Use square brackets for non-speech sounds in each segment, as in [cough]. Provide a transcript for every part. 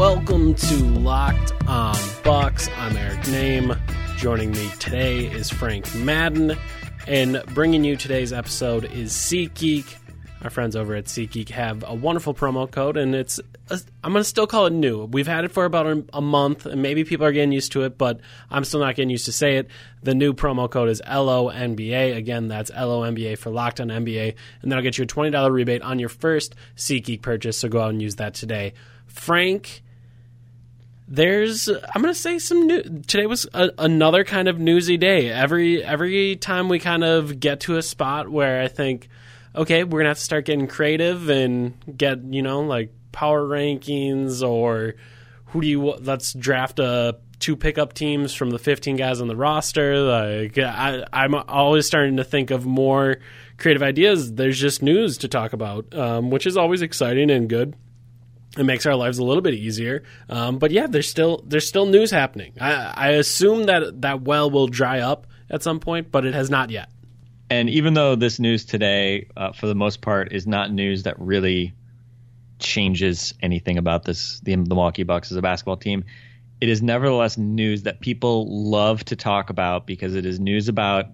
Welcome to Locked On Bucks. I'm Eric Nehm. Joining me today is Frank Madden, and bringing you today's episode is SeatGeek. Our friends over at SeatGeek have a wonderful promo code, and it's i I'm going to still call it new. We've had it for about a, a month, and maybe people are getting used to it, but I'm still not getting used to say it. The new promo code is LONBA. Again, that's LONBA for Locked On NBA, and that'll get you a $20 rebate on your first SeatGeek purchase. So go out and use that today. Frank, there's I'm gonna say some new. Today was a, another kind of newsy day. Every every time we kind of get to a spot where I think, okay, we're gonna have to start getting creative and get you know like power rankings or who do you let's draft a two pickup teams from the 15 guys on the roster. Like I, I'm always starting to think of more creative ideas. There's just news to talk about, um, which is always exciting and good it makes our lives a little bit easier. Um, but yeah, there's still there's still news happening. I, I assume that that well will dry up at some point, but it has not yet. And even though this news today, uh, for the most part, is not news that really changes anything about this, the Milwaukee Bucks as a basketball team, it is nevertheless news that people love to talk about because it is news about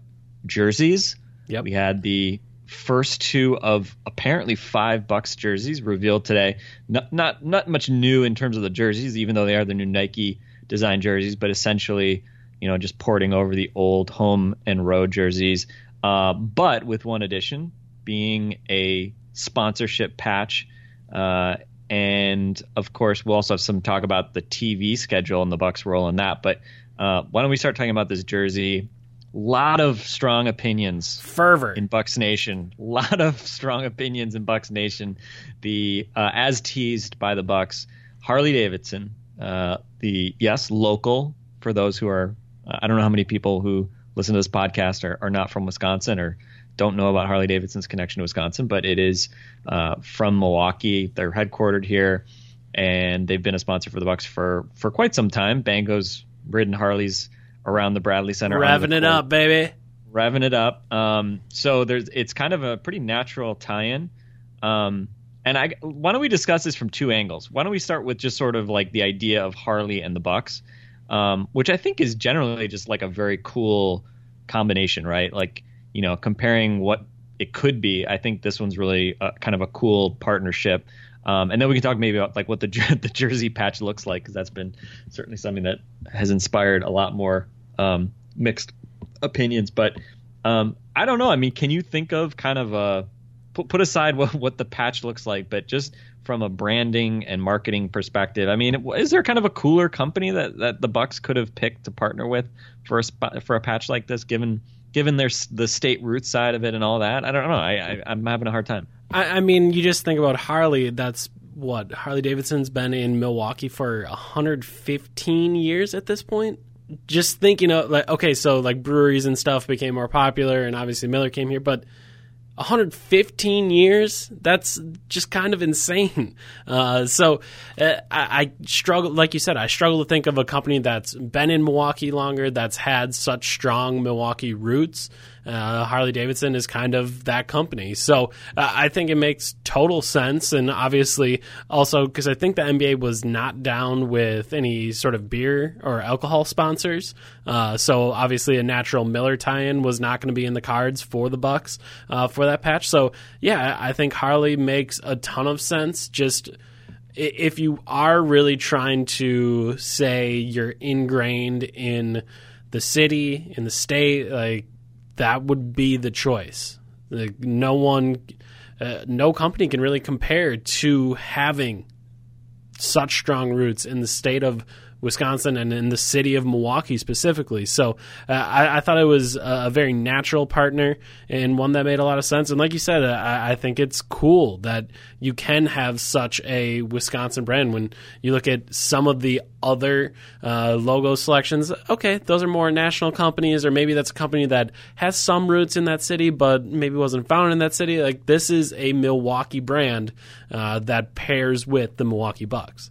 jerseys. Yep. We had the first two of apparently five Bucks jerseys revealed today. Not not not much new in terms of the jerseys, even though they are the new Nike design jerseys, but essentially, you know, just porting over the old home and road jerseys. Uh, but with one addition, being a sponsorship patch. Uh, and of course, we'll also have some talk about the TV schedule and the Bucks role in that. But uh, why don't we start talking about this jersey? Lot of strong opinions Fervor. in Bucks Nation. A [laughs] lot of strong opinions in Bucks Nation. The uh, as teased by the Bucks, Harley Davidson, uh, the yes local for those who are. I don't know how many people who listen to this podcast are, are not from Wisconsin or don't know about Harley Davidson's connection to Wisconsin, but it is uh, from Milwaukee. They're headquartered here, and they've been a sponsor for the Bucks for for quite some time. Bango's ridden Harleys around the Bradley Center, Revving it up, baby. revving it up. Um, so there's it's kind of a pretty natural tie-in. Um, and I why don't we discuss this from two angles? Why don't we start with just sort of like the idea of Harley and the Bucks, um, which I think is generally just like a very cool combination, right? Like you know, comparing what it could be. I think this one's really a, kind of a cool partnership. Um, and then we can talk maybe about like what the [laughs] the jersey patch looks like because that's been certainly something that has inspired a lot more um, mixed opinions. But um, I don't know. I mean, can you think of kind of a put, put aside [laughs] what, what the patch looks like, but just from a branding and marketing perspective, I mean, is there kind of a cooler company that, that the Bucks could have picked to partner with for a for a patch like this, given given their the state roots side of it and all that? I don't know. I, I I'm having a hard time. I, I mean, you just think about Harley. That's what Harley Davidson's been in Milwaukee for 115 years at this point. Just thinking of like, okay, so like breweries and stuff became more popular, and obviously Miller came here, but 115 years that's just kind of insane. [laughs] Uh, so uh, I, I struggle like you said i struggle to think of a company that's been in milwaukee longer that's had such strong milwaukee roots Uh, Harley Davidson is kind of that company. So uh, I think it makes total sense. And obviously, also because I think the NBA was not down with any sort of beer or alcohol sponsors. Uh, so obviously, a natural Miller tie-in was not going to be in the cards for the Bucks uh, for that patch. So yeah, I think Harley makes a ton of sense. Just if you are really trying to say you're ingrained in the city, in the state, like that would be the choice. Like no one, uh, no company can really compare to having such strong roots in the state of Wisconsin and in the city of Milwaukee specifically. So uh, I, I thought it was a, very natural partner and one that made a lot of sense. And like you said, I, I think it's cool that you can have such a Wisconsin brand when you look at some of the other uh, logo selections. Okay, those are more national companies, or maybe that's a company that has some roots in that city, but maybe wasn't founded in that city. Like this is a Milwaukee brand uh, that pairs with the Milwaukee Bucks.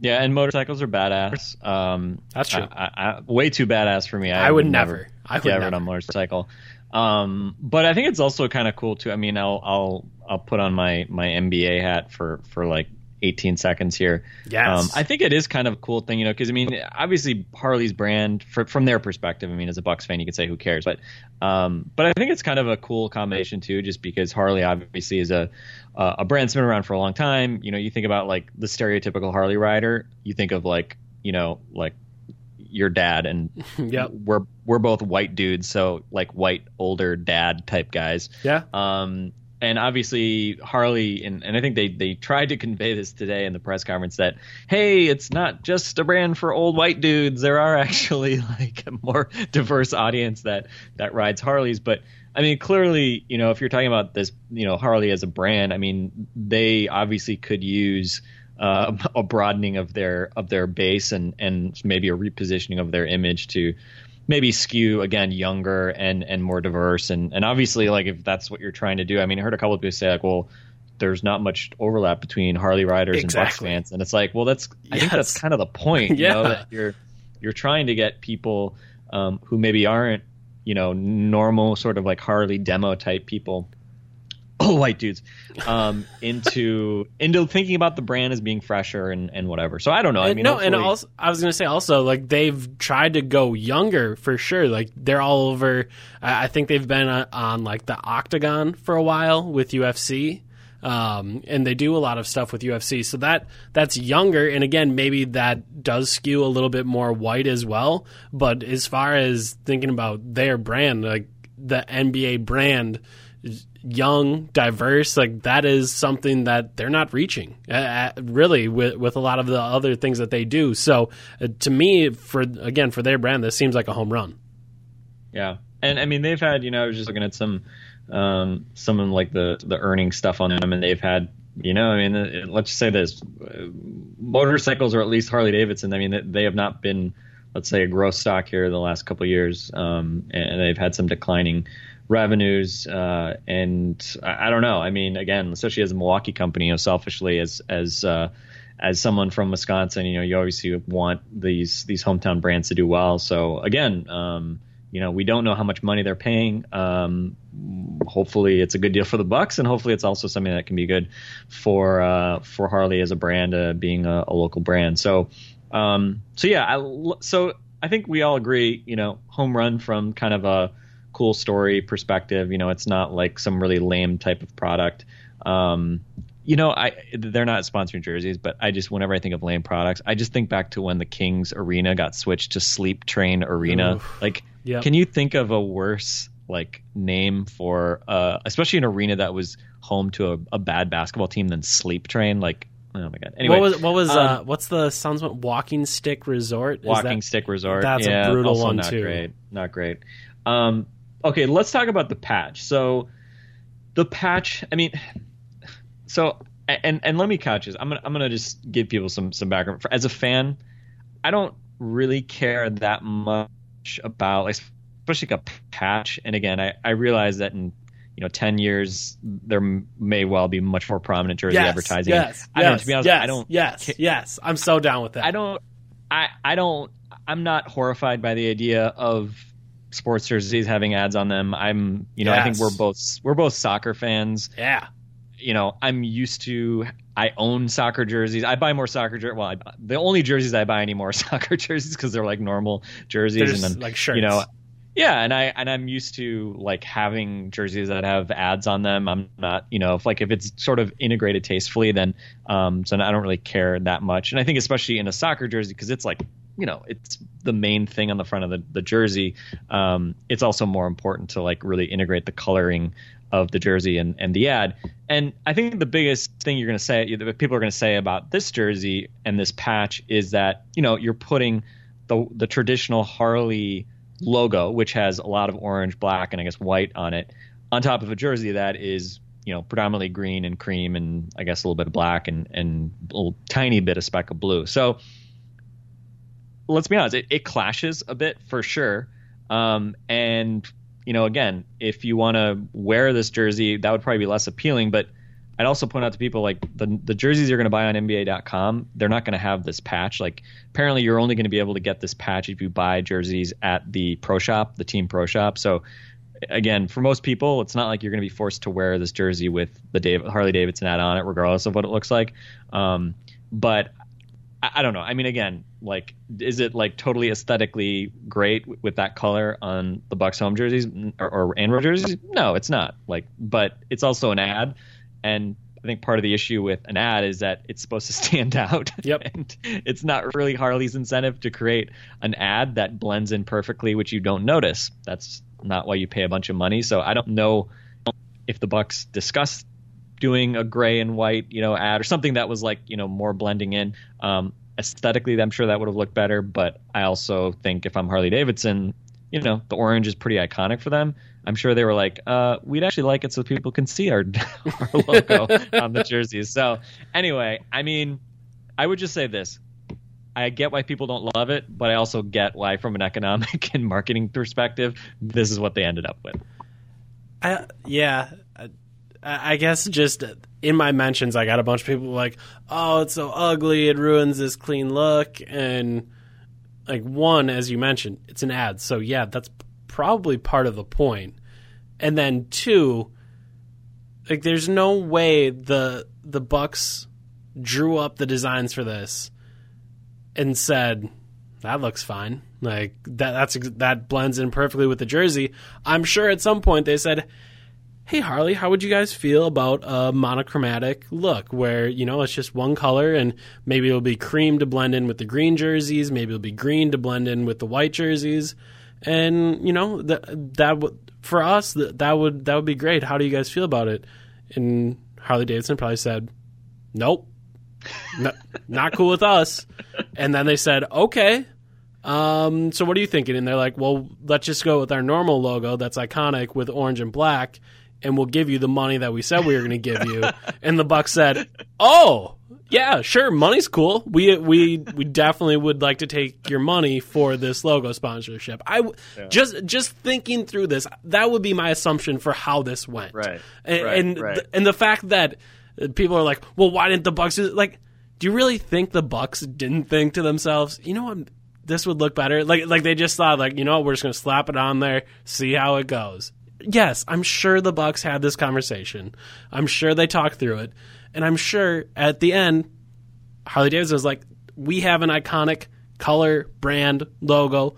Yeah, and motorcycles are badass. Um, That's true. I, I, I, way too badass for me. I would never. I would never. on a motorcycle. Um, but I think it's also kind of cool too. I mean, I'll I'll I'll put on my my MBA hat for for like 18 seconds here. Yes. Um, I think it is kind of a cool thing, you know, because I mean, obviously Harley's brand, for, from their perspective, I mean, as a Bucks fan, you could say who cares, but um, but I think it's kind of a cool combination too, just because Harley obviously is a a brand that's been around for a long time. You know, you think about like the stereotypical Harley rider, you think of like you know like your dad and [laughs] Yep. we're we're both white dudes, so like white older dad type guys. Yeah. Um, and obviously Harley, and, and I think they, they tried to convey this today in the press conference that, hey, it's not just a brand for old white dudes. There are [laughs] actually like a more diverse audience that, that rides Harleys. But I mean, clearly, you know, if you're talking about this, you know, Harley as a brand, I mean, they obviously could use uh, a broadening of their of their base and and maybe a repositioning of their image to maybe skew again younger and and more diverse. And and obviously like if that's what you're trying to do i mean i heard a couple of people say like well there's not much overlap between harley riders and bucks fans. And it's like well that's i think that's kind of the point you [laughs] know that you're you're trying to get people um, who maybe aren't you know normal sort of like harley demo type people [coughs] oh white dudes um, into into thinking about the brand as being fresher and, and whatever so i don't know i mean no, and also I was gonna say also like they've tried to go younger for sure. Like they're all over. I I think they've been uh, on like the Octagon for a while with UFC, um, and they do a lot of stuff with UFC. So that that's younger, and again, maybe that does skew a little bit more white as well. But as far as thinking about their brand, like the NBA brand young, diverse, like that is something that they're not reaching uh, uh, really with with a lot of the other things that they do. So uh, to me, for again for their brand, this seems like a home run. Yeah, and I mean they've had you know I was just looking at some um, some of like the the earning stuff on them, and they've had you know I mean uh, let's just say this motorcycles or at least Harley Davidson. I mean they- have not been let's say a growth stock here the last couple years, um, and they've had some declining revenues uh, and I, I don't know. I mean again, especially as a Milwaukee company, you know, selfishly as as uh, as someone from Wisconsin, you know, you obviously want these these hometown brands to do well. So again, um, you know, we don't know how much money they're paying. Um, hopefully, it's a good deal for the Bucks, and hopefully, it's also something that can be good for uh, for Harley as a brand, uh, being a, a local brand. So, um, so yeah, I, so I think we all agree, you know, home run from kind of a cool story perspective. You know, it's not like some really lame type of product. Um, you know, I they're not sponsoring jerseys, but I just whenever I think of lame products, I just think back to when the Kings Arena got switched to Sleep Train Arena. Oof. Like, Yep. can you think of a worse like name for, uh, especially an arena that was home to a, a bad basketball team than Sleep Train? Like, oh my god. Anyway, what was what was um, uh, what's the Suns one? Talking Stick Resort? Is Talking that- Stick Resort. that's a brutal one, not too. Great, not great. Um, okay, let's talk about the patch. So, the patch. I mean, so and and let me couch this. I'm gonna I'm gonna just give people some some background. As a fan, I don't really care that much about like especially like a patch. And again, I I realize that in you know 10 years there m- may well be much more prominent jersey yes, advertising. Yes, I don't yes, to be honest, yes, I don't Yes, ca- yes. I'm so down with that. I don't I I don't I'm not horrified by the idea of sports jerseys having ads on them. I'm, you know, I think we're both we're both soccer fans. Yeah. You know, I'm used to. I own soccer jerseys. I buy more soccer jerseys. Well, I, the only jerseys I buy anymore are [laughs] soccer jerseys because they're like normal jerseys, and then like shirts. you know, yeah, and I and I'm used to like having jerseys that have ads on them. I'm not, you know, if like if it's sort of integrated tastefully, then um, so I don't really care that much. And I think especially in a soccer jersey because it's like, you know, it's the main thing on the front of the, the jersey. Um, it's also more important to like really integrate the coloring of the jersey and, and the ad. And I think the biggest thing you're going to say, that people are going to say about this jersey and this patch is that, you know, you're putting the the traditional Harley logo, which has a lot of orange, black, and I guess white on it, on top of a jersey that is you know predominantly green and cream and I guess a little bit of black and and a little tiny bit of speck of blue. So let's be honest, it, it clashes a bit for sure. Um, and you know, again, if you want to wear this jersey, that would probably be less appealing. But I'd also point out to people like the the jerseys you're going to buy on NBA.com, they're not going to have this patch. Like apparently, you're only going to be able to get this patch if you buy jerseys at the pro shop, the team pro shop. So again, for most people, it's not like you're going to be forced to wear this jersey with the Harley Davidson ad on it, regardless of what it looks like. Um, but I, I don't know. I mean, again, like, is it like totally aesthetically great w- with that color on the Bucks home jerseys or, or and jerseys? No, it's not. Like, but it's also an ad, and I think part of the issue with an ad is that it's supposed to [laughs] stand out. Yep. [laughs] and it's not really Harley's incentive to create an ad that blends in perfectly, which you don't notice. That's not why you pay a bunch of money. So I don't know if the Bucks discussed doing a gray and white, you know, ad or something that was like, you know, more blending in. Um, aesthetically, I'm sure that would have looked better. But I also think if I'm Harley Davidson, you know, the orange is pretty iconic for them. I'm sure they were like, uh, we'd actually like it so people can see our, [laughs] our logo [laughs] on the jerseys. So anyway, I mean, I would just say this. I get why people don't love it, but I also get why, from an economic [laughs] and marketing perspective, this is what they ended up with. I, yeah, I, guess just in my mentions, I got a bunch of people like, "Oh, it's so ugly; it ruins this clean look." And like one, as you mentioned, it's an ad, so yeah, that's probably part of the point. And then two, like, there's no way the the Bucks drew up the designs for this and said, that looks fine. Like that that's that blends in perfectly with the jersey. I'm sure at some point they said, "Hey Harley, how would you guys feel about a monochromatic look where, you know, it's just one color and maybe it'll be cream to blend in with the green jerseys, maybe it'll be green to blend in with the white jerseys." And, you know, that that for us that, that would that would be great. How do you guys feel about it? And Harley Davidson probably said, "Nope." no, not cool with us. And then they said, okay. Um, so what are you thinking? And they're like, well, let's just go with our normal logo that's iconic with orange and black, and we'll give you the money that we said we were going to give you. [laughs] and the Bucks said, oh, yeah, sure, money's cool. We we we definitely would like to take your money for this logo sponsorship. I w- just just thinking through this, that would be my assumption for how this went. Right, And right, and, right. th- and the fact that people are like, well, why didn't the Bucks do like? Do you really think the Bucks didn't think to themselves, you know what? This would look better. Like like they just thought, like you know, what, we're just gonna slap it on there, see how it goes. Yes, I'm sure the Bucks had this conversation. I'm sure they talked through it, and I'm sure at the end, Harley Davidson was like, "We have an iconic color, brand, logo,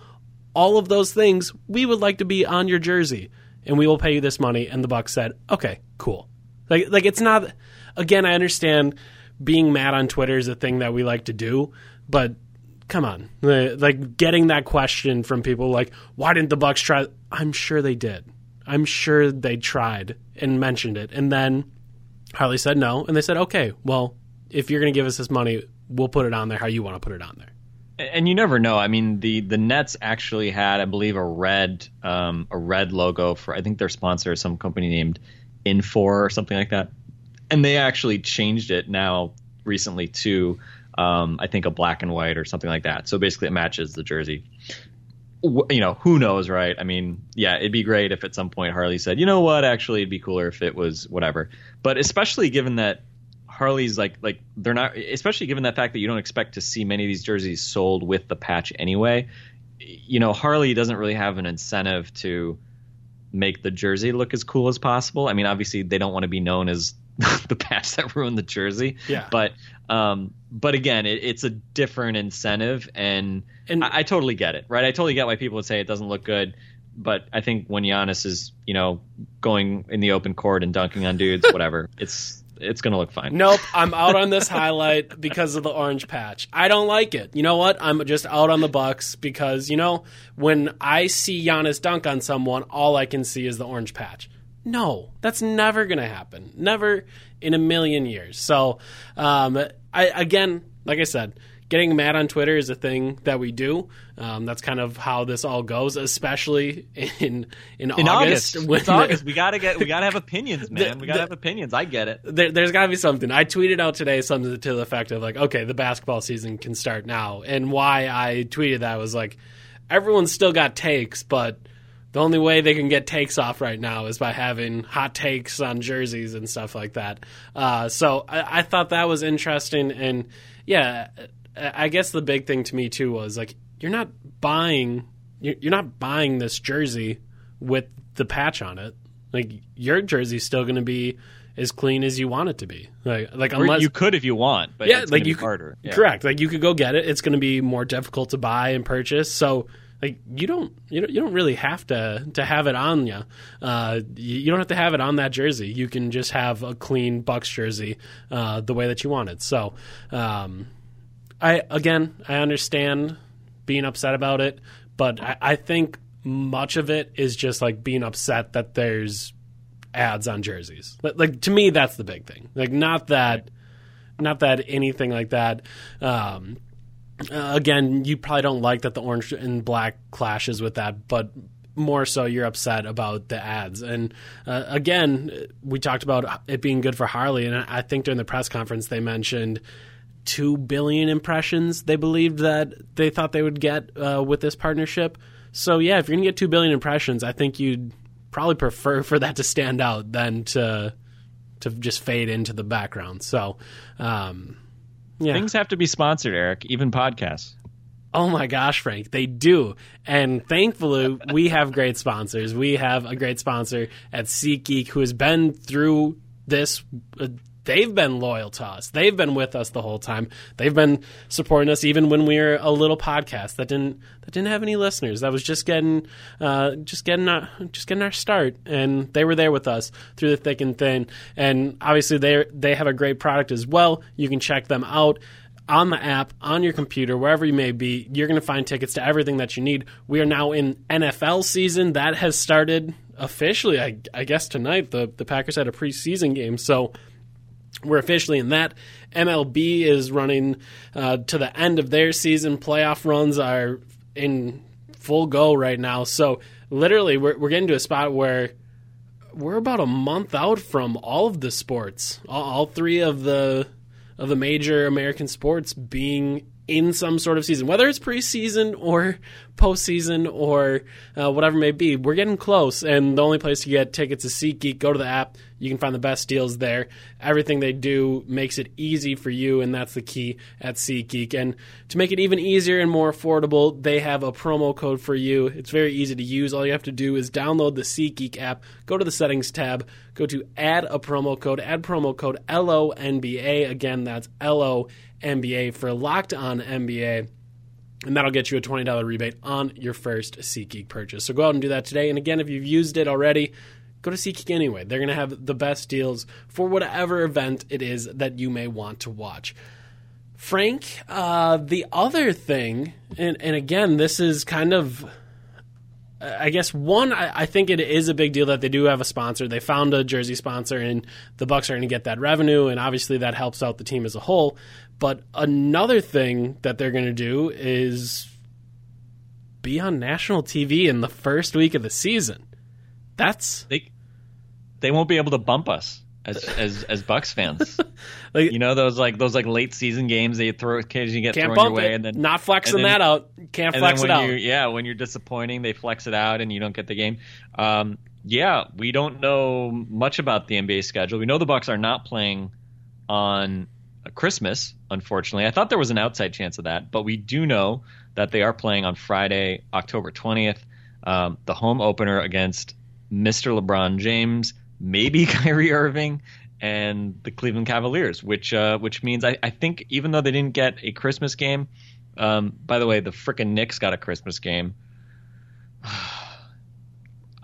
all of those things. We would like to be on your jersey, and we will pay you this money." And the Bucks said, "Okay, cool." Like like it's not. Again, I understand being mad on Twitter is a thing that we like to do, but come on, like getting that question from people like, "Why didn't the Bucks try?" I'm sure they did. I'm sure they tried and mentioned it, and then Harley said no, and they said, "Okay, well, if you're going to give us this money, we'll put it on there how you want to put it on there." and you never know. I mean, the the Nets actually had, I believe, a red um, a red logo for. I think their sponsor is some company named Infor or something like that, and they actually changed it now recently to, um, I think, a black and white or something like that. So basically, it matches the jersey. You know, who knows, right? I mean, yeah, it'd be great if at some point Harley said, you know what, actually, it'd be cooler if it was whatever. But especially given that Harley's like like they're not especially given that fact that you don't expect to see many of these jerseys sold with the patch anyway. you know, Harley doesn't really have an incentive to make the jersey look as cool as possible. I mean, obviously they don't want to be known as [laughs] the patch that ruined the jersey. Yeah. But um, but again, it, it's a different incentive, and, And- I, I totally get it, right? I totally get why people would say it doesn't look good. But I think when Giannis is, you know, going in the open court and dunking on dudes, [laughs] whatever, it's it's gonna look fine. Nope, I'm out on this [laughs] highlight because of the orange patch. I don't like it. You know what? I'm just out on the Bucks because you know when I see Giannis dunk on someone, all I can see is the orange patch. No, that's never gonna happen. Never in a million years. So, um, I again, like I said, getting mad on Twitter is a thing that we do. Um, that's kind of how this all goes, especially in in, In August, it's August. We gotta get, we gotta have [laughs] opinions, man. The- we gotta the- have opinions. I get it. there, there's got to be something. I tweeted out today something to the effect of like, okay, the basketball season can start now. And why I tweeted that was like, everyone's still got takes, but the only way they can get takes off right now is by having hot takes on jerseys and stuff like that. Uh, so I, I thought that was interesting. And yeah, I guess the big thing to me too was like, you're not buying, you're not buying this jersey with the patch on it. Like your jersey's still going to be as clean as you want it to be. Like, like Or unless you could if you want, but yeah, it's like you be could- harder. Yeah. Correct. Like you could go get it. It's going to be more difficult to buy and purchase. So like you don't you don't you don't really have to to have it on you. Uh, you don't have to have it on that jersey. You can just have a clean Bucks jersey uh, the way that you want it. So um, I again I understand being upset about it, but I, I think much of it is just like being upset that there's ads on jerseys. Like, like to me, that's the big thing. Like not that, not that anything like that. Um, uh, again, you probably don't like that the orange and black clashes with that, but more so you're upset about the ads. And uh, again, we talked about it being good for Harley, and I think during the press conference they mentioned two billion impressions they believed that they thought they would get uh, with this partnership. So yeah, if you're gonna get two billion impressions, I think you'd probably prefer [laughs] for that to stand out than to to just fade into the background. So, um, yeah. Things have to be sponsored, Eric. Even podcasts. Oh my gosh, Frank, they do. And thankfully, we have great sponsors. We have a great sponsor at SeatGeek who has been through this. Uh, They've been loyal to us. They've been with us the whole time. They've been supporting us even when we were a little podcast that didn't that didn't have any listeners. That was just getting uh, just getting our, just getting our start, and they were there with us through the thick and thin. And obviously, they they have a great product as well. You can check them out on the app, on your computer, wherever you may be, you're going to find tickets to everything that you need. We are now in NFL season. That has started officially, I, I guess, tonight. The, the Packers had a preseason game. So we're officially in that. MLB is running uh, to the end of their season. Playoff runs are in full go right now. So literally, we're, we're getting to a spot where we're about a month out from all of the sports, all, all three of the of the major American sports being in some sort of season, whether it's preseason or postseason or uh, whatever may be. We're getting close, and the only place to get tickets is SeatGeek. Go to the app; you can find the best deals there. Everything they do makes it easy for you, and that's the key at SeatGeek. And to make it even easier and more affordable, they have a promo code for you. It's very easy to use. All you have to do is download the SeatGeek app, go to the settings tab, go to add a promo code, add promo code LONBA. Again, that's LONBA for Locked On NBA and that'll get you a $20 rebate on your first SeatGeek purchase. So go out and do that today. And again, if you've used it already, go to SeatGeek anyway. They're going to have the best deals for whatever event it is that you may want to watch. Frank, uh, the other thing, and, and again, this is kind of I guess one, I, think it is a big deal that they do have a sponsor. They found a jersey sponsor, and the Bucks are going to get that revenue, and obviously that helps out the team as a whole. But another thing that they're going to do is be on national TV in the first week of the season. That's They they won't be able to bump us as as as Bucks fans. [laughs] like you know those like those like late season games that you throw occasionally get thrown your way, it. and then Not flexing then- that out. Can't flex it out. you yeah when you're disappointing they flex it out and you don't get the game um, yeah we don't know much about the nba schedule we know the bucks are not playing on Christmas. Unfortunately, I thought there was an outside chance of that, but we do know that they are playing on Friday, October twentieth, um, the home opener against Mr. LeBron James, maybe [laughs] Kyrie Irving, and the Cleveland Cavaliers, which uh, which means I, I think even though they didn't get a Christmas game, um, by the way, the frickin' Knicks got a Christmas game. [sighs]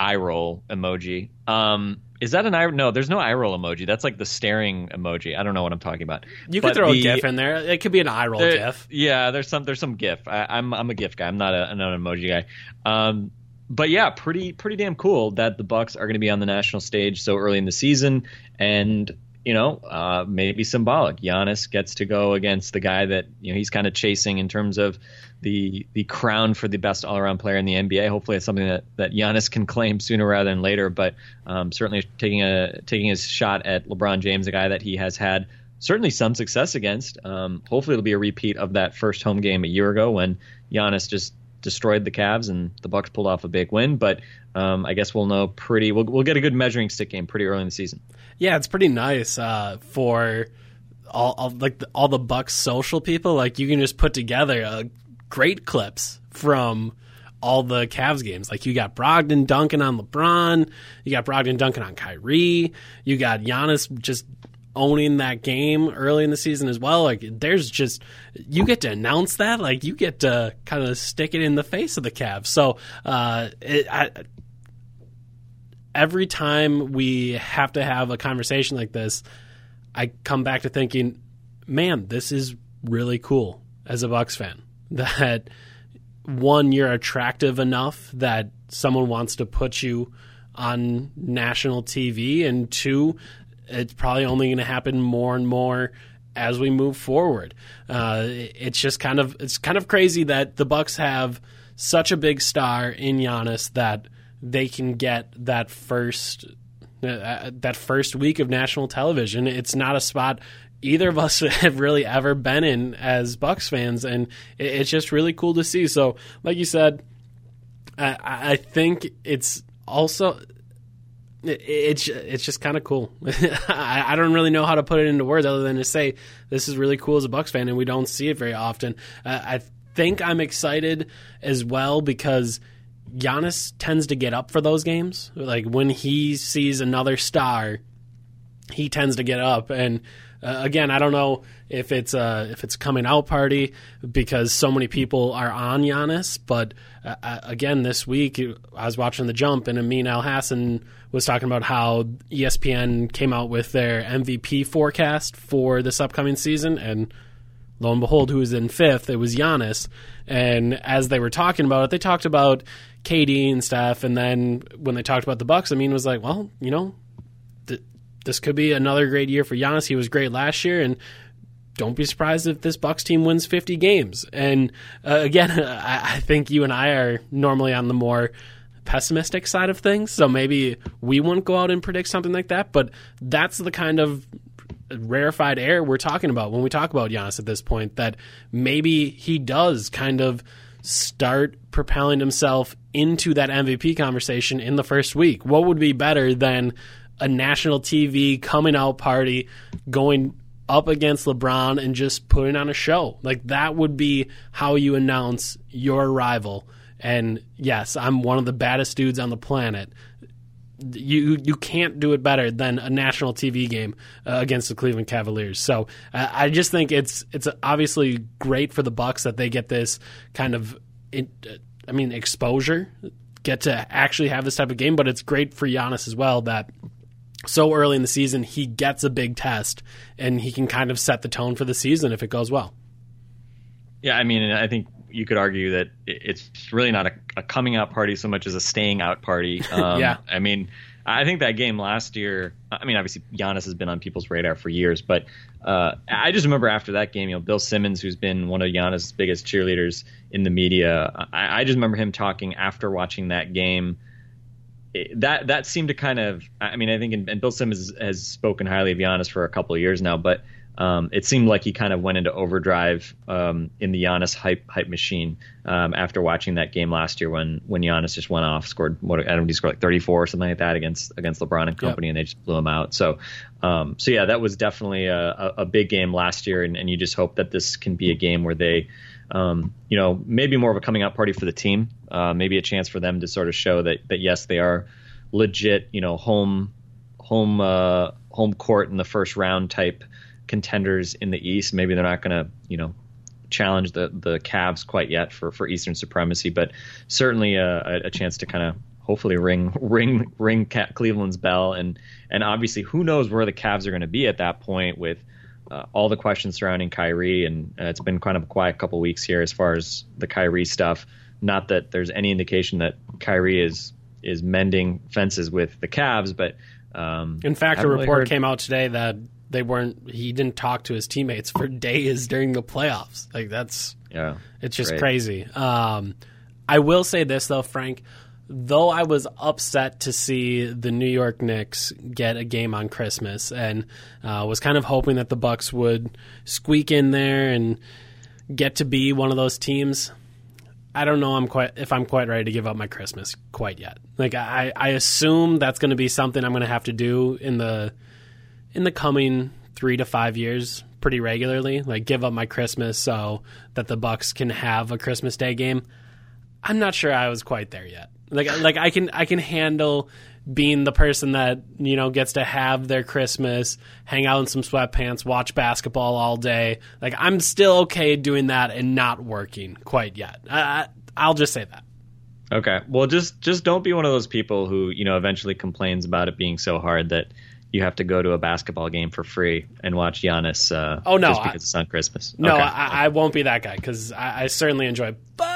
eye roll emoji. Um, is that an eye? Roll? No, there's no eye roll emoji. That's like the staring emoji. I don't know what I'm talking about. You But could throw the- a GIF in there. It could be an eye roll there- GIF. Yeah, there's some there's some GIF. I, I'm I'm a GIF guy. I'm not a an emoji guy. Um, but yeah, pretty pretty damn cool that the Bucks are going to be on the national stage so early in the season, and you know uh, maybe symbolic. Giannis gets to go against the guy that you know he's kind of chasing in terms of the the crown for the best all around player in the NBA. Hopefully, it's something that that Giannis can claim sooner rather than later. But um, certainly taking a taking his shot at LeBron James, a guy that he has had certainly some success against. Um, hopefully, it'll be a repeat of that first home game a year ago when Giannis just destroyed the Cavs and the Bucks pulled off a big win. But um, I guess we'll know pretty. We'll, we'll get a good measuring stick game pretty early in the season. Yeah, it's pretty nice uh, for all, all like the, all the Bucks social people. Like you can just put together uh, great clips from all the Cavs games. Like you got Brogdon dunking on LeBron, you got Brogdon dunking on Kyrie, you got Giannis just owning that game early in the season as well. Like there's just you get to announce that. Like you get to kind of stick it in the face of the Cavs. So uh, it, I, every time we have to have a conversation like this, I come back to thinking, man, this is really cool as a Bucks fan. [laughs] That one, you're attractive enough that someone wants to put you on national TV, and two, it's probably only going to happen more and more as we move forward. Uh, it's just kind of it's kind of crazy that the Bucks have such a big star in Giannis that they can get that first uh, that first week of national television. It's not a spot either of us [laughs] have really ever been in as Bucks fans, and it, it's just really cool to see. So, like you said, I, I think it's also it's it's just kind of cool. [laughs] I, I don't really know how to put it into words other than to say this is really cool as a Bucks fan, and we don't see it very often. Uh, I think I'm excited as well because Giannis tends to get up for those games. Like when he sees another star, he tends to get up and. Uh, again, I don't know if it's a if it's coming out party because so many people are on Giannis. But uh, again, this week I was watching the jump, and Amin Elhassan was talking about how ESPN came out with their MVP forecast for this upcoming season, and lo and behold, who was in fifth? It was Giannis. And as they were talking about it, they talked about KD and stuff. And then when they talked about the Bucks, Amin was like, "Well, you know, th- this could be another great year for Giannis. He was great last year, and don't be surprised if this Bucks team wins 50 games." And uh, again, [laughs] I, I think you and I are normally on the more pessimistic side of things, so maybe we won't go out and predict something like that. But that's the kind of rarefied air we're talking about when we talk about Giannis at this point. That maybe he does kind of start propelling himself into that MVP conversation in the first week. What would be better than a national TV coming out party going up against LeBron and just putting on a show? Like that would be how you announce your rival. And yes, I'm one of the baddest dudes on the planet you you can't do it better than a national TV game uh, against the Cleveland Cavaliers. So uh, I just think it's it's obviously great for the Bucks that they get this kind of I mean exposure, get to actually have this type of game. But it's great for Giannis as well that so early in the season he gets a big test and he can kind of set the tone for the season if it goes well. Yeah, I mean, I think you could argue that it's really not a, a coming out party so much as a staying out party. [laughs] Um, Yeah. I mean, I think that game last year. I mean, obviously Giannis has been on people's radar for years, but uh, I just remember after that game, you know, Bill Simmons, who's been one of Giannis' biggest cheerleaders in the media, I, I just remember him talking after watching that game. That that seemed to kind of. I mean, I think, and, and Bill Simmons has spoken highly of Giannis for a couple of years now, but um, it seemed like he kind of went into overdrive um, in the Giannis hype hype machine um, after watching that game last year when when Giannis just went off, scored what I don't know, he scored like 34 or something like that against against LeBron and company, and they just blew him out. So um, so yeah, that was definitely a, a, a big game last year, and, and you just hope that this can be a game where they. Um, you know, maybe more of a coming out party for the team. Uh, maybe a chance for them to sort of show that that yes, they are legit. You know, home home uh, home court in the first round type contenders in the East. Maybe they're not going to, you know, challenge the the Cavs quite yet for for Eastern supremacy, but certainly a, a chance to kind of hopefully ring [laughs] ring ring Cleveland's bell and and obviously who knows where the Cavs are going to be at that point with uh, all the questions surrounding Kyrie and uh, it's been kind of a quiet couple weeks here as far as the Kyrie stuff. Not that there's any indication that Kyrie is is mending fences with the Cavs, but um, In fact, a haven't really report came out today that they weren't. He didn't talk to his teammates for [laughs] days during the playoffs. Like that's Yeah, it's just crazy. Um, I will say this though, Frank. Though I was upset to see the New York Knicks get a game on Christmas, and uh, was kind of hoping that the Bucks would squeak in there and get to be one of those teams. I don't know I'm quite if I'm quite ready to give up my Christmas quite yet. Like I, I assume that's going to be something I'm going to have to do in the in the coming three to five years pretty regularly. Like give up my Christmas so that the Bucks can have a Christmas Day game. I'm not sure I was quite there yet. Like like I can I can handle being the person that you know gets to have their Christmas, hang out in some sweatpants, watch basketball all day. Like I'm still okay doing that and not working quite yet. I, I, I'll just say that. Okay. Well, just just don't be one of those people who you know eventually complains about it being so hard that you have to go to a basketball game for free and watch Giannis. Uh, Oh, no, just I- because it's on Christmas. No, Okay. I, I won't be that guy because I, I certainly enjoy, but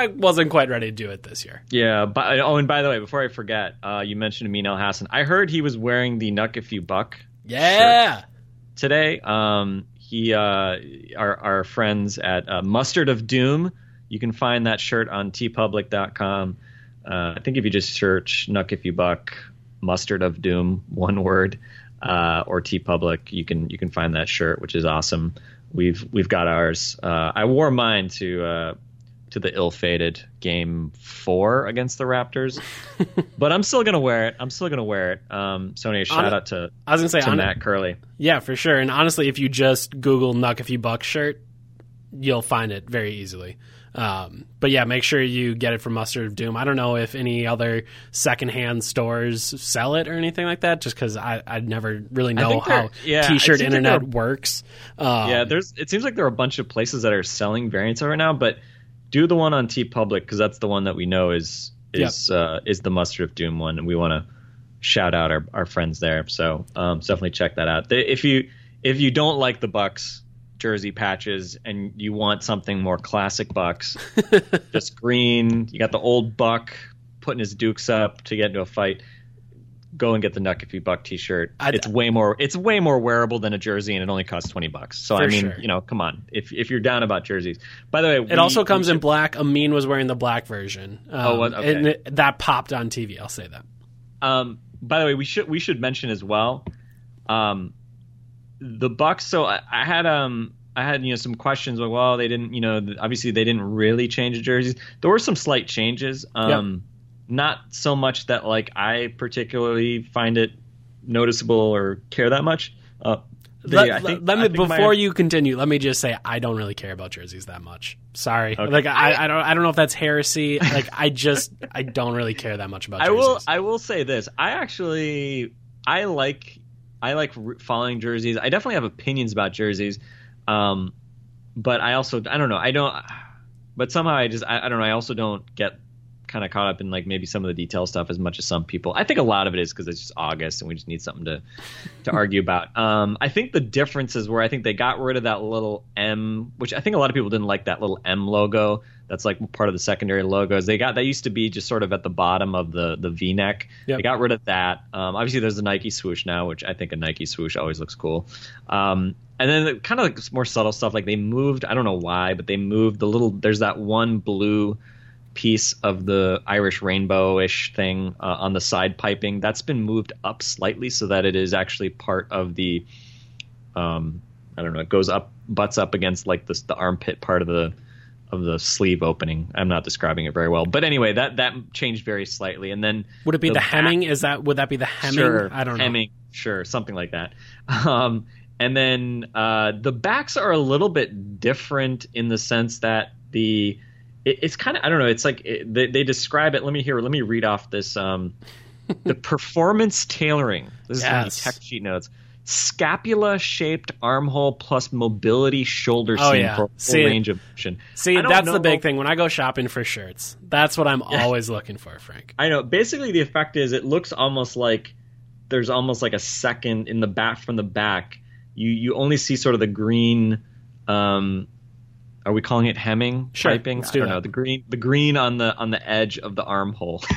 I wasn't quite ready to do it this year. yeah. Oh, and by the way, before I forget, uh, you mentioned Amin Elhassan. I heard he was wearing the Nuck If You Buck Yeah. today. Um, he, uh, our, our friends at uh, Mustard of Doom, you can find that shirt on teepublic.com. Uh, I think if you just search Nuck If You Buck, Mustard of Doom, one word, uh, or TeePublic, you can you can find that shirt, which is awesome. We've we've got ours. Uh, I wore mine to uh, to the ill-fated game four against the Raptors, [laughs] but I'm still gonna wear it. I'm still gonna wear it. Um, so anyway, shout Hon- out to I was gonna say, to hon- Matt Curley. yeah, for sure. And honestly, if you just Google "Nuck if you buck" shirt, you'll find it very easily. Um, but yeah, make sure you get it from Mustard of Doom. I don't know if any other secondhand stores sell it or anything like that, just because I I never really know how yeah, T-shirt seems like internet works. Um, Yeah, there's. It seems like there are a bunch of places that are selling variants of it now, but do the one on TeePublic because that's the one that we know is is uh, is the Mustard of Doom one, and we want to shout out our, our friends there. So um, so definitely check that out. They, if you if you don't like the Bucks jersey patches and you want something more classic Bucks, [laughs] just green. You got the old Buck putting his dukes up to get into a fight. Go and get the Nuck If You Buck T-shirt. I'd- it's way more. It's way more wearable than a jersey, and it only costs twenty bucks. So I mean, sure. you know, come on. If if you're down about jerseys, by the way, It also comes in black. Amin was wearing the black version. Um, Oh? Okay. and it, that popped on TV. I'll say that. Um, by the way, we should we should mention as well, um, the Bucks. So I, I had um I had you know some questions like, well, they didn't you know obviously they didn't really change the jerseys. There were some slight changes. Um, not so much that like I particularly find it noticeable or care that much. Uh, Let, think- let me think my- before you continue. Let me just say I don't really care about jerseys that much. Sorry, Okay. like I, I don't I don't know if that's heresy. [laughs] Like I just I don't really care that much about. I will. I will say this. I actually, I like, I like following jerseys. I definitely have opinions about jerseys, um, but I also, I don't know. I don't. But somehow I just, I, I don't know. I also don't get kind of caught up in like maybe some of the detail stuff as much as some people. I think a lot of it is because it's just August and we just need something to to [laughs] argue about. Um, I think the difference is where I think they got rid of that little M, which I think a lot of people didn't like that little M logo. That's like part of the secondary logos. They got that used to be just sort of at the bottom of the the V neck. Yep. They got rid of that. Um, obviously, there's the Nike swoosh now, which I think a Nike swoosh always looks cool. Um, and then the, kind of like more subtle stuff, like they moved. I don't know why, but they moved the little. There's that one blue piece of the Irish rainbow-ish thing uh, on the side piping that's been moved up slightly so that it is actually part of the um, I don't know. It goes up, butts up against like this the armpit part of the of the sleeve opening. I'm not describing it very well, but anyway, that that changed very slightly. And then Would it be the, back- hemming? Is that would that be the hemming? Sure, I don't know. hemming, sure, something like that. Um, and then uh, the backs are a little bit different in the sense that the it, it's kind of I don't know. It's like it, they, they describe it. Let me hear. Let me read off this. Um, [laughs] the performance tailoring. This is one the tech sheet notes. Scapula shaped armhole plus mobility shoulder Oh, seam yeah. for See- range of motion. See, that's know- the big thing. When I go shopping for shirts, that's what I'm [laughs] always looking for, Frank. I know. Basically, the effect is it looks almost like there's almost like a second in the back from the back. You you only see sort of the green. Um, are we calling it hemming? Sure, Piping? let's I do don't that. know. The green the green on the on the edge of the armhole. [laughs]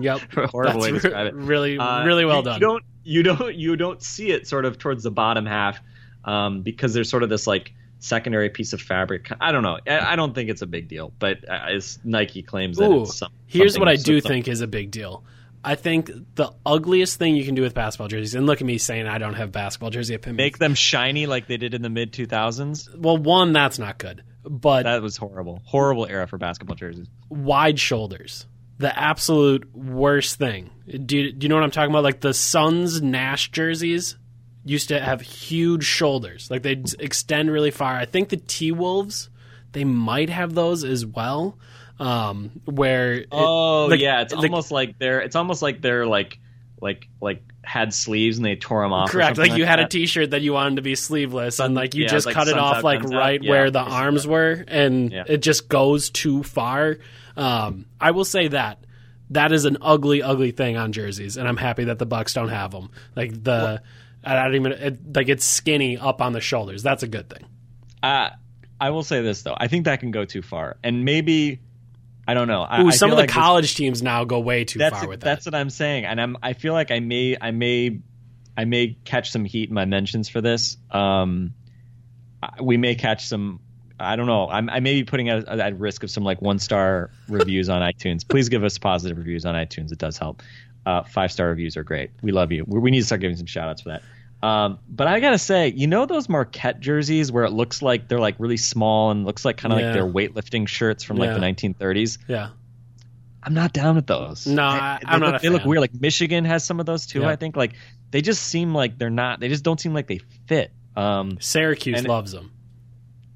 Yep, Horrible way to describe it. Really, Uh, really well you- done. You don't you don't you don't see it sort of towards the bottom half um, because there's sort of this like secondary piece of fabric. I don't know. I, I don't think it's a big deal, but uh, as Nike claims that Ooh, it's some, here's what I do think is a big deal. I think the ugliest thing you can do with basketball jerseys, and look at me saying I don't have basketball jersey opinions. make them shiny like they did in the mid 2000s. well, one, that's not good, but That was horrible. Horrible era for basketball jerseys. wide shoulders. The absolute worst thing. Do you, do you know what I'm talking about? Like the Suns Nash jerseys used to have huge shoulders. Like they'd extend really far. I think the T Wolves, they might have those as well. Um, where it- Oh like- yeah, it's like- almost like they're it's almost like they're like like like had sleeves and they tore them off. Correct. something Like you had a that. T-shirt that you wanted to be sleeveless, and like you yeah, just like cut it off like right Yeah, where the arms were, and Yeah. it just goes too far. Um, I will say that that is an ugly, ugly thing on jerseys, and I'm happy that the Bucks don't have them. Like the, I don't even it, like it's skinny up on the shoulders. That's a good thing. Uh, I will say this though, I think that can go too far, and maybe I don't know. I, Ooh, some of the like this- college teams now go way too that's far with that. that's what I'm saying, and I'm I feel like I may I may I may catch some heat in my mentions for this. Um, we may catch some. I don't know. I'm, I may be putting at, at risk of some like one star reviews on iTunes. Please give us positive reviews on iTunes. It does help. Uh, Five star reviews are great. We love you. We, we need to start giving some shout outs for that. Um, but I gotta say, you know those Marquette jerseys where it looks like they're like really small and looks like kind of Yeah. like they're weightlifting shirts from like Yeah. the 1930s. yeah. I'm not down with those. No, I- they look, not They look weird. Like Michigan has some of those too. Yeah. I think like they just seem like they're not. They just don't seem like they fit. Um, Syracuse loves them.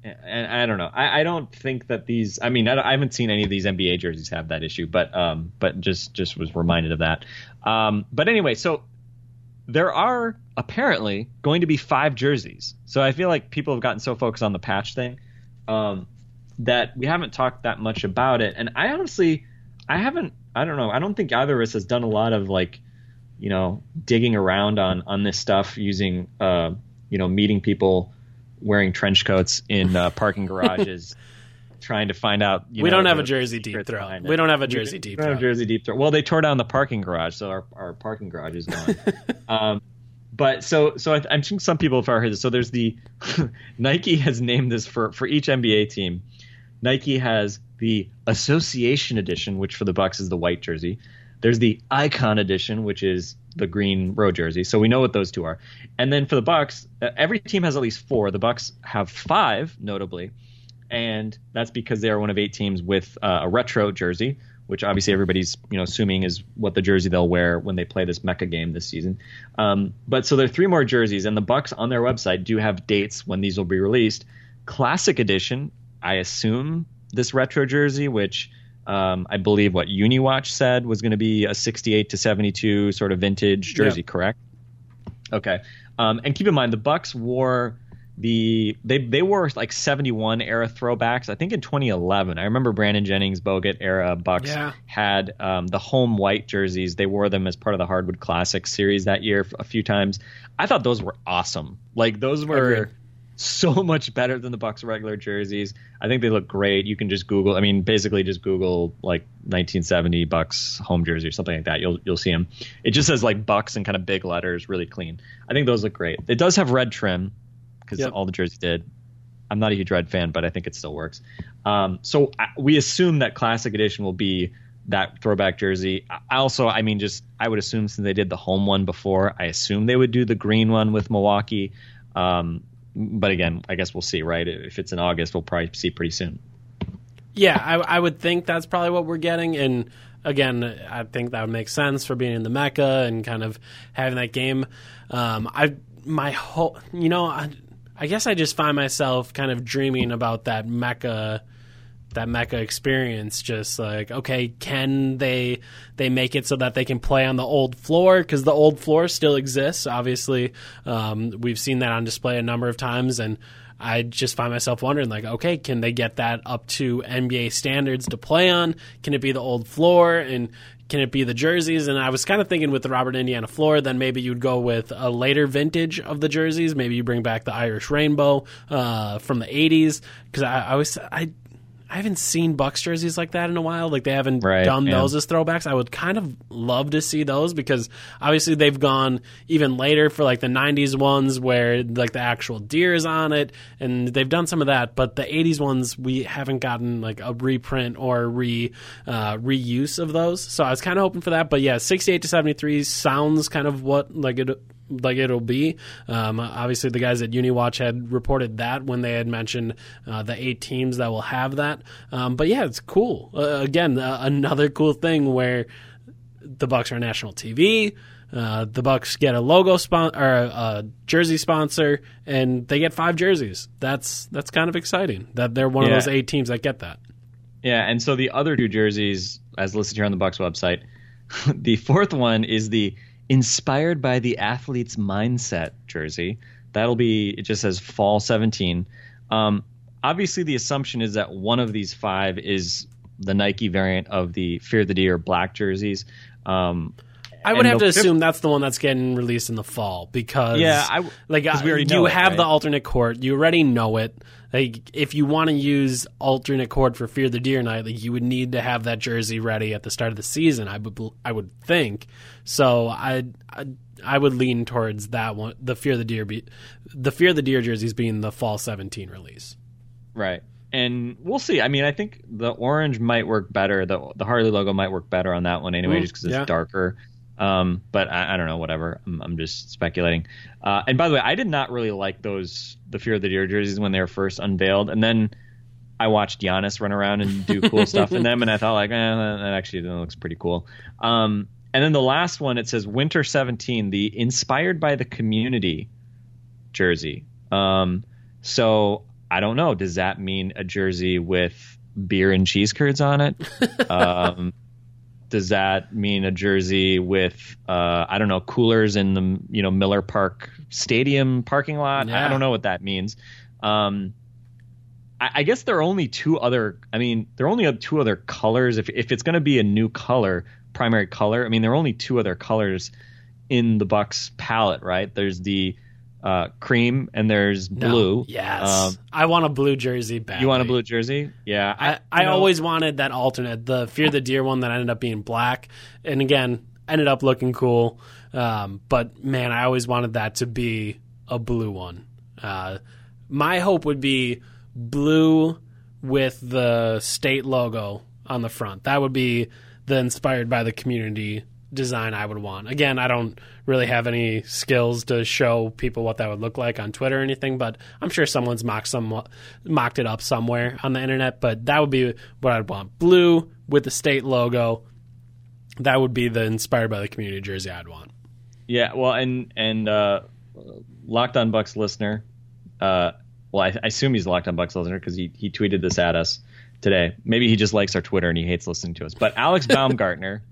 and I don't know. I, I don't think that these. I mean, I, I haven't seen any of these NBA jerseys have that issue, but um, but just just was reminded of that. Um, but anyway, so there are apparently going to be five jerseys. So I feel like people have gotten so focused on the patch thing um, that we haven't talked that much about it. And I honestly, I haven't. I don't know. I don't think either of us has done a lot of like, you know, digging around on on this stuff using, uh, you know, meeting people wearing trench coats in uh, parking garages. [laughs] Trying to find out. You We know, don't have a jersey deep behind We don't have a jersey don't- deep we don't have jersey deep throat. Well, they tore down the parking garage, so our, our parking garage is gone. [laughs] um, but so so I, I'm sure some people have heard this. So there's the [laughs] Nike has named this for for each NBA team. Nike has the Association Edition, which for the Bucks is the white jersey. There's the Icon Edition, which is the green road jersey. So we know what those two are. And then for the Bucks, uh, every team has at least four. The Bucks have five, notably, and that's because they are one of eight teams with uh, a retro jersey, which obviously everybody's you know assuming is what the jersey they'll wear when they play this Mecca game this season. Um, but so there are three more jerseys, and the Bucks on their website do have dates when these will be released. Classic Edition, I assume this retro jersey, which um, I believe what Uniwatch said was going to be a 68 to 72 sort of vintage jersey, Yep. correct? Okay. Um, and keep in mind the Bucks wore the they they wore like 71 era throwbacks. I think in 2011. I remember Brandon Jennings Bogut era Bucks Yeah. had um, the home white jerseys. They wore them as part of the Hardwood Classic series that year a few times. I thought those were awesome. Like those were so [laughs] much better than the Bucks regular jerseys. I think they look great. You can just Google. I mean, basically just Google like 1970 Bucks home jersey or something like that. You'll you'll see them. It just says like Bucks in kind of big letters, really clean. I think those look great. It does have red trim because Yep. all the jerseys did. I'm not a huge red fan, but I think it still works. Um, so I, we assume that Classic Edition will be that throwback jersey. I also, I mean, just I would assume since they did the home one before, I assume they would do the green one with Milwaukee. Um, but again, I guess we'll see. Right? If it's in August, we'll probably see pretty soon. Yeah, I, I would think that's probably what we're getting. And again, I think that would make sense for being in the Mecca and kind of having that game. Um, I my whole, you know, I, I guess I just find myself kind of dreaming about that Mecca that Mecca experience. Just like, okay, can they they make it so that they can play on the old floor because the old floor still exists. Obviously, um, we've seen that on display a number of times, and I just find myself wondering, like, okay, can they get that up to NBA standards to play on? Can it be the old floor and can it be the jerseys? And I was kind of thinking with the Robert Indiana floor, then maybe you'd go with a later vintage of the jerseys. Maybe you bring back the Irish Rainbow uh, from the '80s because I, I was I I haven't seen Bucks jerseys like that in a while. Like they haven't Right, done yeah. those as throwbacks. I would kind of love to see those because obviously they've gone even later for like the '90s ones where like the actual deer is on it, and they've done some of that. But the '80s ones we haven't gotten like a reprint or re uh, reuse of those. So I was kind of hoping for that. But yeah, 68 to 73 sounds kind of what like it like it'll be. Um, obviously, the guys at UniWatch had reported that when they had mentioned uh, the eight teams that will have that. Um, but yeah, it's cool. Uh, again, uh, another cool thing where the Bucks are national TV. Uh, the Bucks get a logo sponsor or a, a jersey sponsor, and they get five jerseys. That's that's kind of exciting. That they're one Yeah. of those eight teams that get that. Yeah, and so the other two jerseys, as listed here on the Bucks website, [laughs] the fourth one is the inspired by the athlete's mindset jersey. That'll be it just says fall 17. Um, obviously, the assumption is that one of these five is the Nike variant of the Fear the Deer black jerseys. Um, I would have to assume that's the one that's getting released in the fall because Yeah, I- like we uh, already you it, have right? the alternate court, you already know it. Like if you want to use alternate court for Fear the Deer night, like you would need to have that jersey ready at the start of the season. I would I would think. So I I, I would lean towards that one, the Fear the Deer, be, the Fear the Deer jerseys being the fall seventeen release. Right. And we'll see. I mean, I think the orange might work better. The the Harley logo might work better on that one anyway, Mm, just because it's yeah. darker. Um, but I, I don't know. Whatever. I'm, I'm just speculating. Uh, and by the way, I did not really like those the Fear of the Deer jerseys when they were first unveiled, and then I watched Giannis run around and do cool [laughs] stuff in them, and I thought like, eh, that actually looks pretty cool. Um, and then the last one, it says Winter 17, the inspired by the community jersey. Um, so I don't know. Does that mean a jersey with beer and cheese curds on it? [laughs] um, does that mean a jersey with uh, I don't know coolers in the you know Miller Park Stadium parking lot? Yeah. I don't know what that means. Um, I, I guess there are only two other. I mean, there are only two other colors. If if it's going to be a new color, primary color, I mean, there are only two other colors in the Bucks palette, right? There's the uh, cream and there's No. blue. Yes, Um, I want a blue jersey back. you want a blue jersey? Yeah. I, I know, always wanted that alternate, the Fear the Deer one that ended up being black, and again ended up looking cool. Um, but man, I always wanted that to be a blue one. Uh, my hope would be blue with the state logo on the front. That would be the inspired by the community design I would want. Again, I don't really have any skills to show people what that would look like on Twitter or anything, but I'm sure someone's mocked some mocked it up somewhere on the internet. But that would be what I'd want: blue with the state logo. That would be the inspired by the community jersey I'd want. Yeah, well, and and uh, Locked On Bucks listener, uh, well, I, I assume he's Locked On Bucks listener because he he tweeted this at us today. Maybe he just likes our Twitter and he hates listening to us. But Alex [laughs] Baumgartner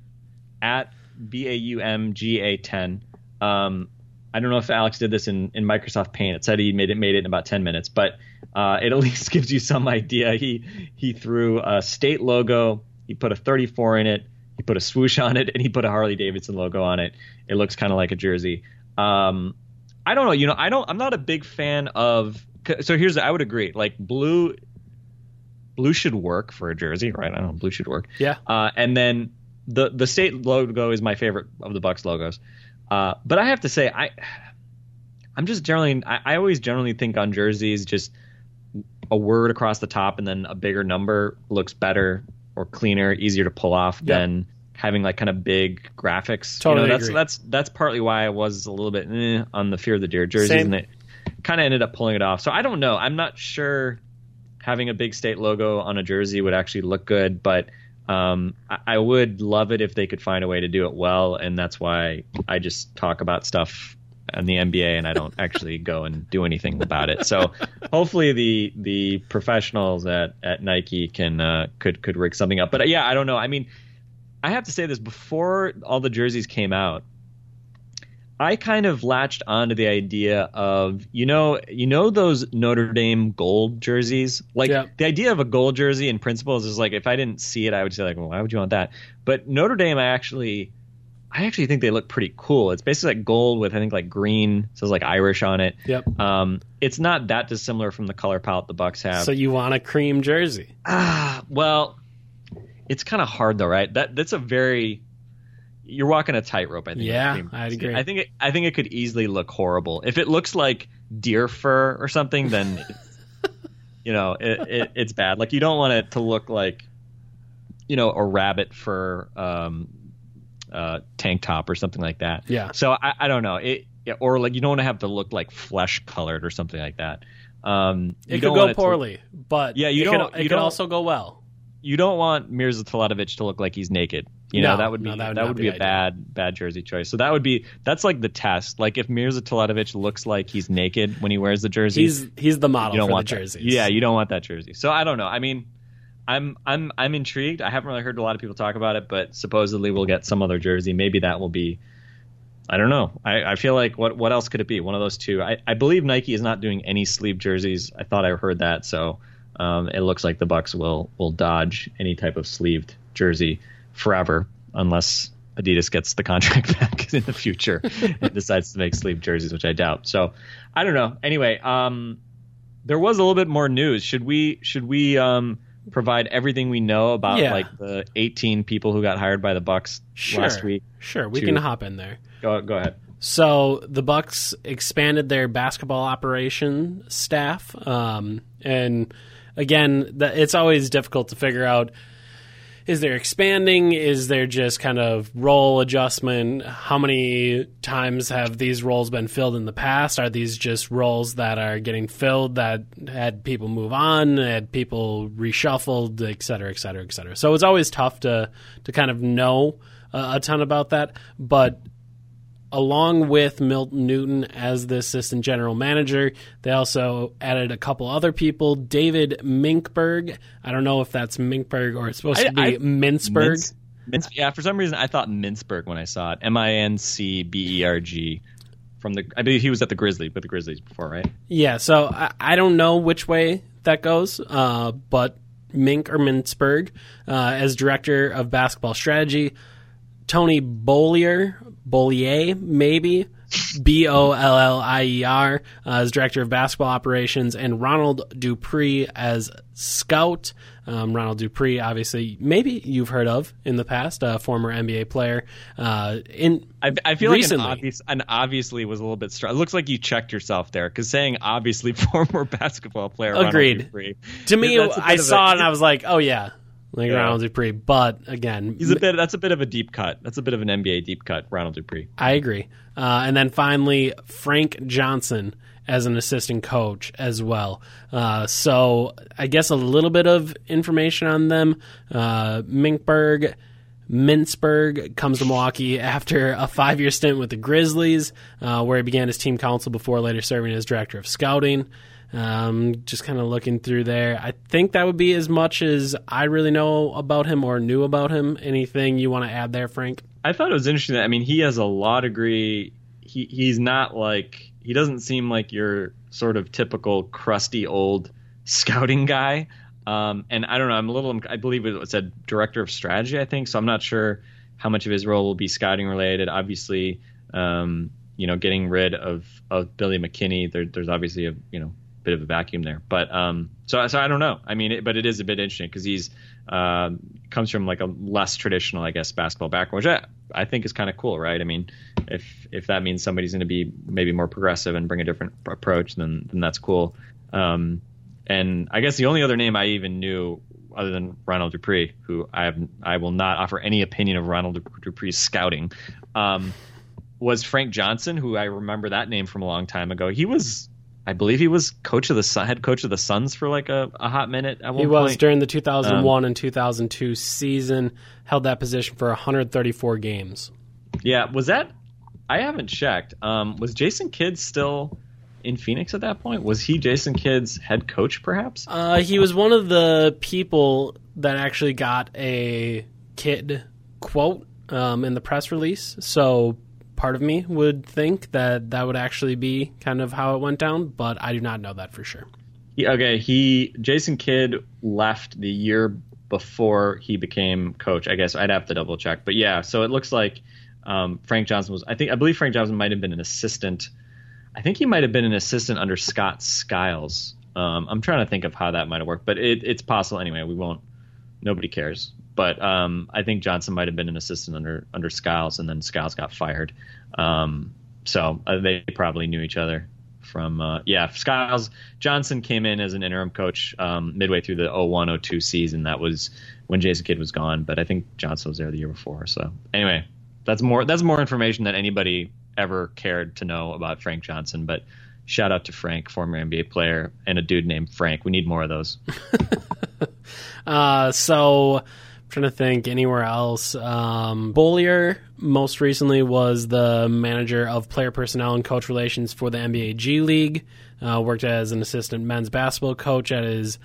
at B A U M G A ten. Um, I don't know if Alex did this in, in Microsoft Paint. It said he made it made it in about ten minutes, but uh, it at [laughs] least gives you some idea. He he threw a state logo. He put a 34 in it. He put a swoosh on it, and he put a Harley Davidson logo on it. It looks kind of like a jersey. Um, I don't know. You know, I don't. I'm not a big fan of. So here's. I would agree. Like blue. Blue should work for a jersey, right? I don't know. Blue should work. Yeah. Uh, and then the the state logo is my favorite of the Bucks logos. Uh, but I have to say, I I'm just generally I, I always generally think on jerseys just a word across the top and then a bigger number looks better or cleaner, easier to pull off Yep. than having like kind of big graphics. Totally you know, that's agree. that's that's partly why I was a little bit eh, on the Fear of the Deer jerseys, Same. and it kind of ended up pulling it off. So I don't know. I'm not sure having a big state logo on a jersey would actually look good, but um, I, I would love it if they could find a way to do it well. And that's why I just talk about stuff in the NBA and I don't actually go and do anything about it. So hopefully the the professionals at, at Nike can uh, could could rig something up. But uh, yeah, I don't know. I mean, I have to say this before all the jerseys came out. I kind of latched onto the idea of you know you know those Notre Dame gold jerseys like Yeah. the idea of a gold jersey in principles is like if I didn't see it I would say like well, why would you want that but Notre Dame I actually I actually think they look pretty cool it's basically like gold with I think like green says like Irish on it Yep. um it's not that dissimilar from the color palette the Bucks have So you want a cream jersey? Ah, well, it's kind of hard though, right? That that's a very you're walking a tightrope. I think. Yeah. I'd agree. I think it, I think it could easily look horrible if it looks like deer fur or something. Then [laughs] you know it, it, it's bad. Like you don't want it to look like you know a rabbit fur um, uh, tank top or something like that. Yeah. So I, I don't know it. yeah, Or like you don't want to have to look like flesh colored or something like that. Um, It could go it poorly, but Yeah, you it don't- it you could don't- also go well. You don't want Mirza Teletovic to look like he's naked. You No, know that would be no, that that would would, be, be a bad bad jersey choice. So that would be that's like the test. Like if Mirza Teletovic looks like he's naked when he wears the jersey, He's he's the model you don't for want the that. jerseys. Yeah, you don't want that jersey. So I don't know. I mean, I'm I'm I'm intrigued. I haven't really heard a lot of people talk about it, but supposedly we'll get some other jersey. Maybe that will be. I don't know. I, I feel like what what else could it be? One of those two. I, I believe Nike is not doing any sleeve jerseys. I thought I heard that, so um, it looks like the Bucks will will dodge any type of sleeved jersey forever, unless Adidas gets the [laughs] contract back in the future and [laughs] decides to make sleeve jerseys, which I doubt. So I don't know. Anyway, um, there was a little bit more news. Should we should we um, provide everything we know about Yeah. like the 18 people who got hired by the Bucks sure. last week? Sure, we to- can hop in there. Go go ahead. So the Bucks expanded their basketball operation staff, um, and again, it's always difficult to figure out. Is there expanding? Is there just kind of role adjustment? How many times have these roles been filled in the past? Are these just roles that are getting filled that had people move on, had people reshuffled, et cetera, et cetera, et cetera? So it's always tough to to kind of know uh, a ton about that, but along with Milton Newton as the assistant general manager, they also added a couple other people. David Minkberg. I don't know if that's Minkberg or it's supposed I- to be I- Mintzberg. Yeah, for some reason I thought Mintzberg when I saw it. M I N C B E R G. From the, I believe he was at the Grizzlies with the Grizzlies before, right? Yeah, so I, I don't know which way that goes, uh, but Mink or Mintzberg uh, as director of basketball strategy, Tony Bollier, Bollier maybe, B O L L I E R uh, as director of basketball operations, and Ronald Dupree as scout. Um, Ronald Dupree, obviously, maybe you've heard of in the past, a former NBA player. Uh, in I, I feel Recently. like an, obvious, an obviously was a little bit strong. It looks like you checked yourself there because saying obviously [laughs] former basketball player. Agreed. Dupree, to me, that's a bit I of a- saw it and I was like, oh yeah, like Yeah. Ronald Dupree. But again, He's a bit. That's a bit of a deep cut. That's a bit of an NBA deep cut. Ronald Dupree. I agree. Uh, and then finally, Frank Johnson as an assistant coach as well. Uh, so I guess a little bit of information on them. Uh, Minkberg. Mintzberg comes to Milwaukee after a five year stint with the Grizzlies, uh, where he began as team counsel before later serving as director of scouting. Um, just kind of looking through there. I think that would be as much as I really know about him or knew about him. Anything you want to add there, Frank? I thought it was interesting. That, I mean, he has a law degree. He he's not like he doesn't seem like your sort of typical crusty old [laughs] scouting guy. Um, and I don't know. I'm a little. I believe it said director of strategy. I think so. I'm not sure how much of his role will be scouting related. Obviously, um, you know, getting rid of of Billy McKinney. There, there's obviously a you know bit of a vacuum there. But um, so so I don't know. I mean, it, but it is a bit interesting because he's um, comes from like a less traditional, I guess, basketball background, which I, I think is kind of cool, right? I mean, if if that means somebody's going to be maybe more progressive and bring a different approach, then then that's cool. Um, and I guess the only other name I even knew other than Ronald Dupree, who I have I will not offer any opinion of Ronald Dupree's scouting, um, was Frank Johnson, who I remember that name from a long time ago. He was I believe he was coach of the head coach of the Suns for like a, a hot minute. At one He was point. during the 2001 and 2002 season, held that position for 134 games. Yeah, was that? I haven't checked. Um, was Jason Kidd still in Phoenix at that point? Was he Jason Kidd's head coach, perhaps? Uh, he was one of the people that actually got a Kidd quote um, in the press release. So part of me would think that that would actually be kind of how it went down, but I do not know that for sure. He, okay, he Jason Kidd left the year before he became coach. I guess I'd have to double check, but yeah. So it looks like um, Frank Johnson was. I think I believe Frank Johnson might have been an assistant. I think he might have been an assistant under Scott Skiles. Um, I'm trying to think of how that might have worked, but it, it's possible anyway. We won't. Nobody cares. But um, I think Johnson might have been an assistant under under Skiles, and then Skiles got fired. Um, so uh, they probably knew each other from uh, yeah. Skiles Johnson came in as an interim coach um, midway through the 01-02 season. That was when Jason Kidd was gone, but I think Johnson was there the year before. So anyway, that's more that's more information than anybody ever cared to know about Frank Johnson. But shout out to Frank, former NBA player, and a dude named Frank. We need more of those. [laughs] Uh, so trying to think anywhere else. Um, Bollier most recently was the manager of player personnel and coach relations for the NBA G League. Uh, worked as an assistant men's basketball coach at his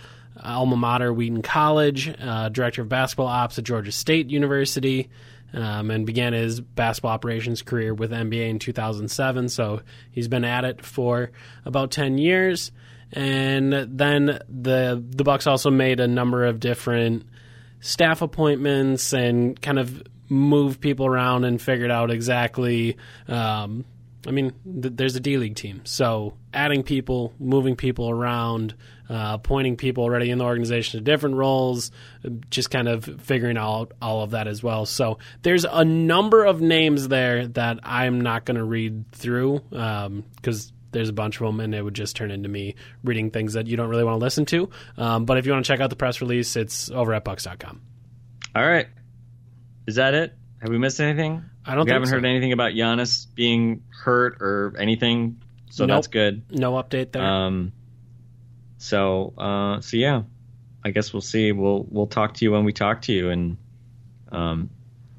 alma mater, Wheaton College. Uh, director of basketball ops at Georgia State University. Um, and began his basketball operations career with NBA in 2007. So he's been at it for about 10 years. And then the the Bucks also made a number of different staff appointments and kind of moved people around and figured out exactly. Um, I mean, th- there's a D League team, so adding people, moving people around, uh, appointing people already in the organization to different roles, just kind of figuring out all of that as well. So there's a number of names there that I'm not going to read through because there's a bunch of them, and it would just turn into me reading things that you don't really want to listen to. Um, but if you want to check out the press release, it's over at bucks.com. All right, is that it? Have we missed anything? I don't We think haven't so. heard anything about Giannis being hurt or anything, so Nope. that's good. No update there. Um, so uh, so yeah, I guess we'll see. We'll we'll talk to you when we talk to you, and um,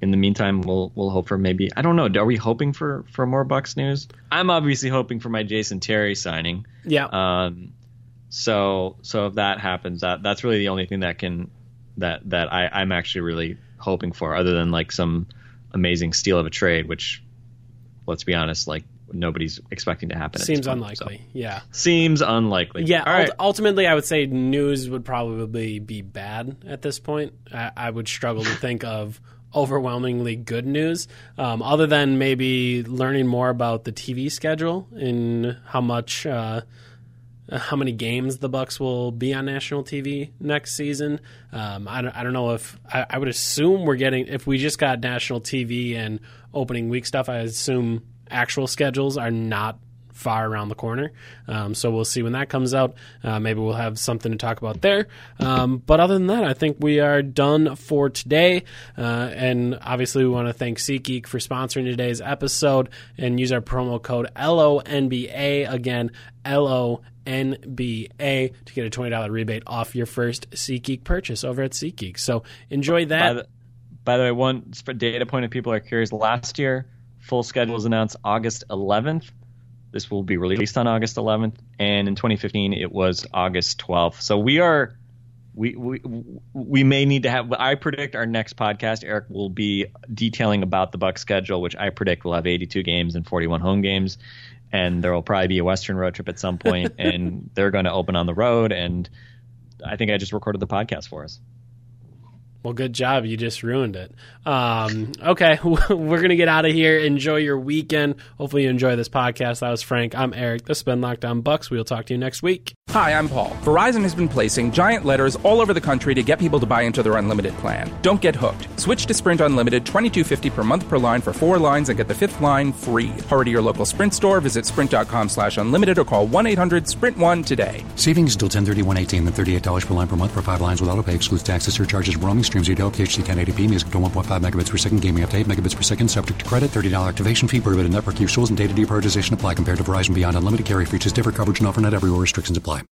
in the meantime, we'll we'll hope for maybe I don't know. Are we hoping for for more Bucks news? I'm obviously hoping for my Jason Terry signing. yeah. Um, so so if that happens, that that's really the only thing that can that that I I'm actually really hoping for, other than like some amazing steal of a trade, which let's be honest, like nobody's expecting to happen. Seems point, unlikely. so. Yeah. Seems unlikely. Yeah. All right. ult- ultimately, I would say news would probably be bad at this point. I, I would struggle to think of overwhelmingly good news, um, other than maybe learning more about the TV schedule and how much. Uh, how many games the Bucks will be on national TV next season. Um, I, don't, I don't know if I, I would assume we're getting if we just got national TV and opening week stuff. I assume actual schedules are not far around the corner. Um, so we'll see when that comes out. Uh, maybe we'll have something to talk about there. Um, [laughs] but other than that, I think we are done for today. Uh, and obviously, we want to thank SeatGeek for sponsoring today's episode and use our promo code LONBA. Again, LONBA to get a $20 rebate off your first SeatGeek purchase over at SeatGeek. So enjoy by that. the, by the way, one data point if people are curious, last year full schedule was announced August 11th. This will be released on August 11th, and in 2015 it was August 12th. So we are we we we may need to have. I predict our next podcast, Eric, will be detailing about the Buck schedule, which I predict will have 82 games and 41 home games, and there will probably be a Western road trip at some point, [laughs] and they're going to open on the road. And I think I just recorded the podcast for us. Well, good job. You just ruined it. Um, okay, [laughs] we're going to get out of here. Enjoy your weekend. Hopefully, you enjoy this podcast. That was Frank. I'm Eric. This has been Locked On Bucks. We'll talk to you next week. Hi, I'm Paul. Verizon has been placing giant letters all over the country to get people to buy into their unlimited plan. Don't get hooked. Switch to Sprint Unlimited, $22.50 per month per line for four lines and get the fifth line free. Hurry to your local Sprint store, visit sprint.com slash unlimited or call 1-800-SPRINT1 today. Savings until 1031 18 then $38 per line per month for five lines with auto pay excludes taxes, surcharges, roaming, streams video, PHD 1080p, music to 1.5 megabits per second, gaming up to 8 megabits per second, subject to credit, $30 activation fee, per prohibited network use rules, and data deprioritization apply compared to Verizon Beyond Unlimited carrier features differ, coverage and offer not everywhere, restrictions apply.